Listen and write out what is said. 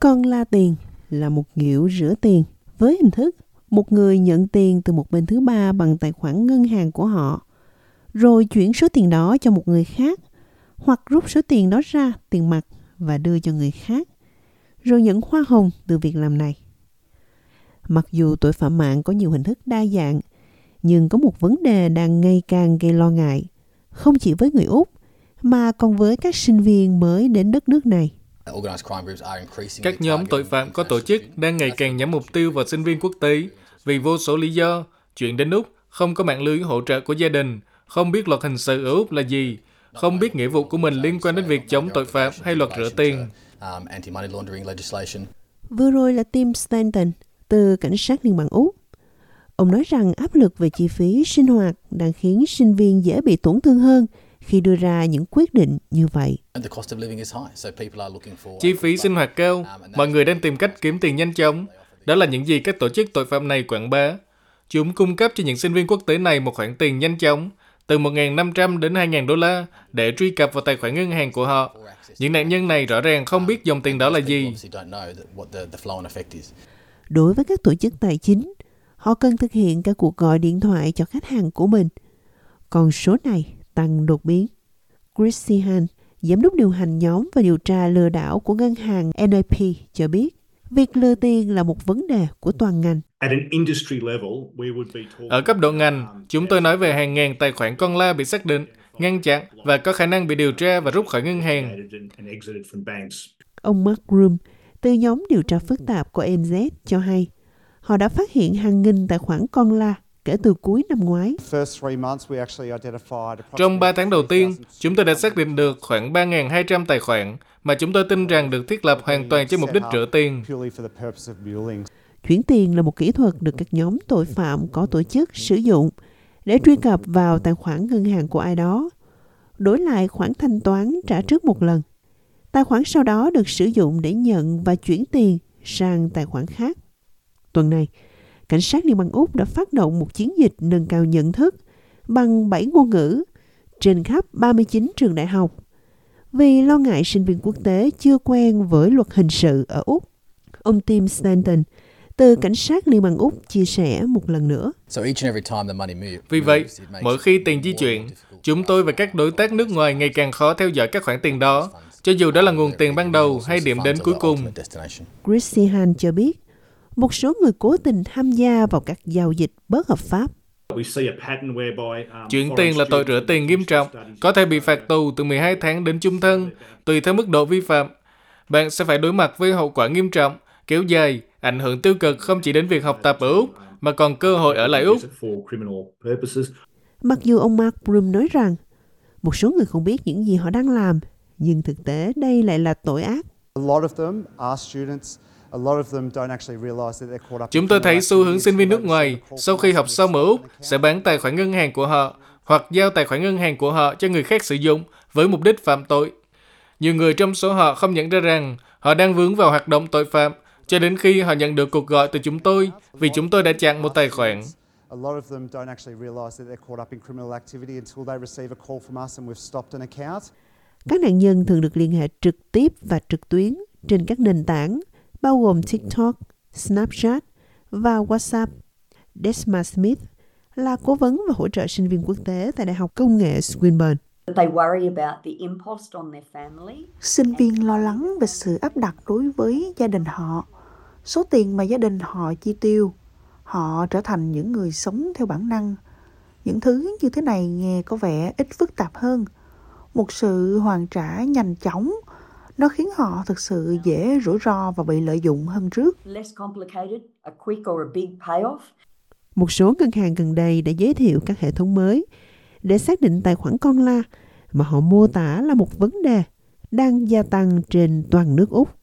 Con la tiền là một kiểu rửa tiền với hình thức một người nhận tiền từ một bên thứ ba bằng tài khoản ngân hàng của họ, rồi chuyển số tiền đó cho một người khác, hoặc rút số tiền đó ra tiền mặt và đưa cho người khác, rồi nhận hoa hồng từ việc làm này. Mặc dù tội phạm mạng có nhiều hình thức đa dạng, nhưng có một vấn đề đang ngày càng gây lo ngại, không chỉ với người Úc, mà còn với các sinh viên mới đến đất nước này. Các nhóm tội phạm có tổ chức đang ngày càng nhắm mục tiêu vào sinh viên quốc tế vì vô số lý do. Chuyện đến Úc, không có mạng lưới hỗ trợ của gia đình, không biết luật hình sự ở Úc là gì, không biết nghĩa vụ của mình liên quan đến việc chống tội phạm hay luật rửa tiền. Um, Vừa rồi là Tim Stanton từ Cảnh sát Liên bang Úc. Ông nói rằng áp lực về chi phí sinh hoạt đang khiến sinh viên dễ bị tổn thương hơn khi đưa ra những quyết định như vậy. Chi phí sinh hoạt cao, um, mọi người đang tìm cách kiếm tiền nhanh chóng. Đó là những gì các tổ chức tội phạm này quảng bá. Chúng cung cấp cho những sinh viên quốc tế này một khoản tiền nhanh chóng, từ 1.500 đến 2.000 đô la, để truy cập vào tài khoản ngân hàng của họ. Những nạn nhân này rõ ràng không biết dòng tiền đó là gì. Đối với các tổ chức tài chính, họ cần thực hiện các cuộc gọi điện thoại cho khách hàng của mình. Còn số này tăng đột biến. Chris Sihan, giám đốc điều hành nhóm và điều tra lừa đảo của ngân hàng NAP cho biết, việc lừa tiền là một vấn đề của toàn ngành. Ở cấp độ ngành, chúng tôi nói về hàng ngàn tài khoản con la bị xác định, ngăn chặn và có khả năng bị điều tra và rút khỏi ngân hàng. Ông Mark Groom từ nhóm điều tra phức tạp của NZ cho hay, họ đã phát hiện hàng nghìn tài khoản con la kể từ cuối năm ngoái. Trong 3 tháng đầu tiên, chúng tôi đã xác định được khoảng 3.200 tài khoản mà chúng tôi tin rằng được thiết lập hoàn toàn cho mục đích rửa tiền. Chuyển tiền là một kỹ thuật được các nhóm tội phạm có tổ chức sử dụng để truy cập vào tài khoản ngân hàng của ai đó, đổi lại khoản thanh toán trả trước một lần. Tài khoản sau đó được sử dụng để nhận và chuyển tiền sang tài khoản khác. Tuần này, cảnh sát Liên bang Úc đã phát động một chiến dịch nâng cao nhận thức bằng 7 ngôn ngữ trên khắp 39 trường đại học vì lo ngại sinh viên quốc tế chưa quen với luật hình sự ở Úc. Ông Tim Stanton từ cảnh sát Liên bang Úc chia sẻ một lần nữa. Vì vậy, mỗi khi tiền di chuyển, chúng tôi và các đối tác nước ngoài ngày càng khó theo dõi các khoản tiền đó, cho dù đó là nguồn tiền ban đầu hay điểm đến cuối cùng. Chris Sihan cho biết, một số người cố tình tham gia vào các giao dịch bất hợp pháp. Chuyển tiền là tội rửa tiền nghiêm trọng, có thể bị phạt tù từ 12 tháng đến chung thân, tùy theo mức độ vi phạm. Bạn sẽ phải đối mặt với hậu quả nghiêm trọng, kéo dài, ảnh hưởng tiêu cực không chỉ đến việc học tập ở Úc, mà còn cơ hội ở lại Úc. Mặc dù ông Mark Broom nói rằng một số người không biết những gì họ đang làm, nhưng thực tế đây lại là tội ác. Chúng tôi thấy xu hướng sinh viên nước ngoài sau khi học xong ở Úc sẽ bán tài khoản ngân hàng của họ hoặc giao tài khoản ngân hàng của họ cho người khác sử dụng với mục đích phạm tội. Nhiều người trong số họ không nhận ra rằng họ đang vướng vào hoạt động tội phạm cho đến khi họ nhận được cuộc gọi từ chúng tôi vì chúng tôi đã chặn một tài khoản. Các nạn nhân thường được liên hệ trực tiếp và trực tuyến trên các nền tảng bao gồm TikTok, Snapchat và WhatsApp. Desma Smith là cố vấn và hỗ trợ sinh viên quốc tế tại Đại học Công nghệ Swinburne. Sinh viên lo lắng về sự áp đặt đối với gia đình họ, số tiền mà gia đình họ chi tiêu. Họ trở thành những người sống theo bản năng. Những thứ như thế này nghe có vẻ ít phức tạp hơn. Một sự hoàn trả nhanh chóng nó khiến họ thực sự dễ rủi ro và bị lợi dụng hơn trước. Một số ngân hàng gần đây đã giới thiệu các hệ thống mới để xác định tài khoản con la mà họ mô tả là một vấn đề đang gia tăng trên toàn nước Úc.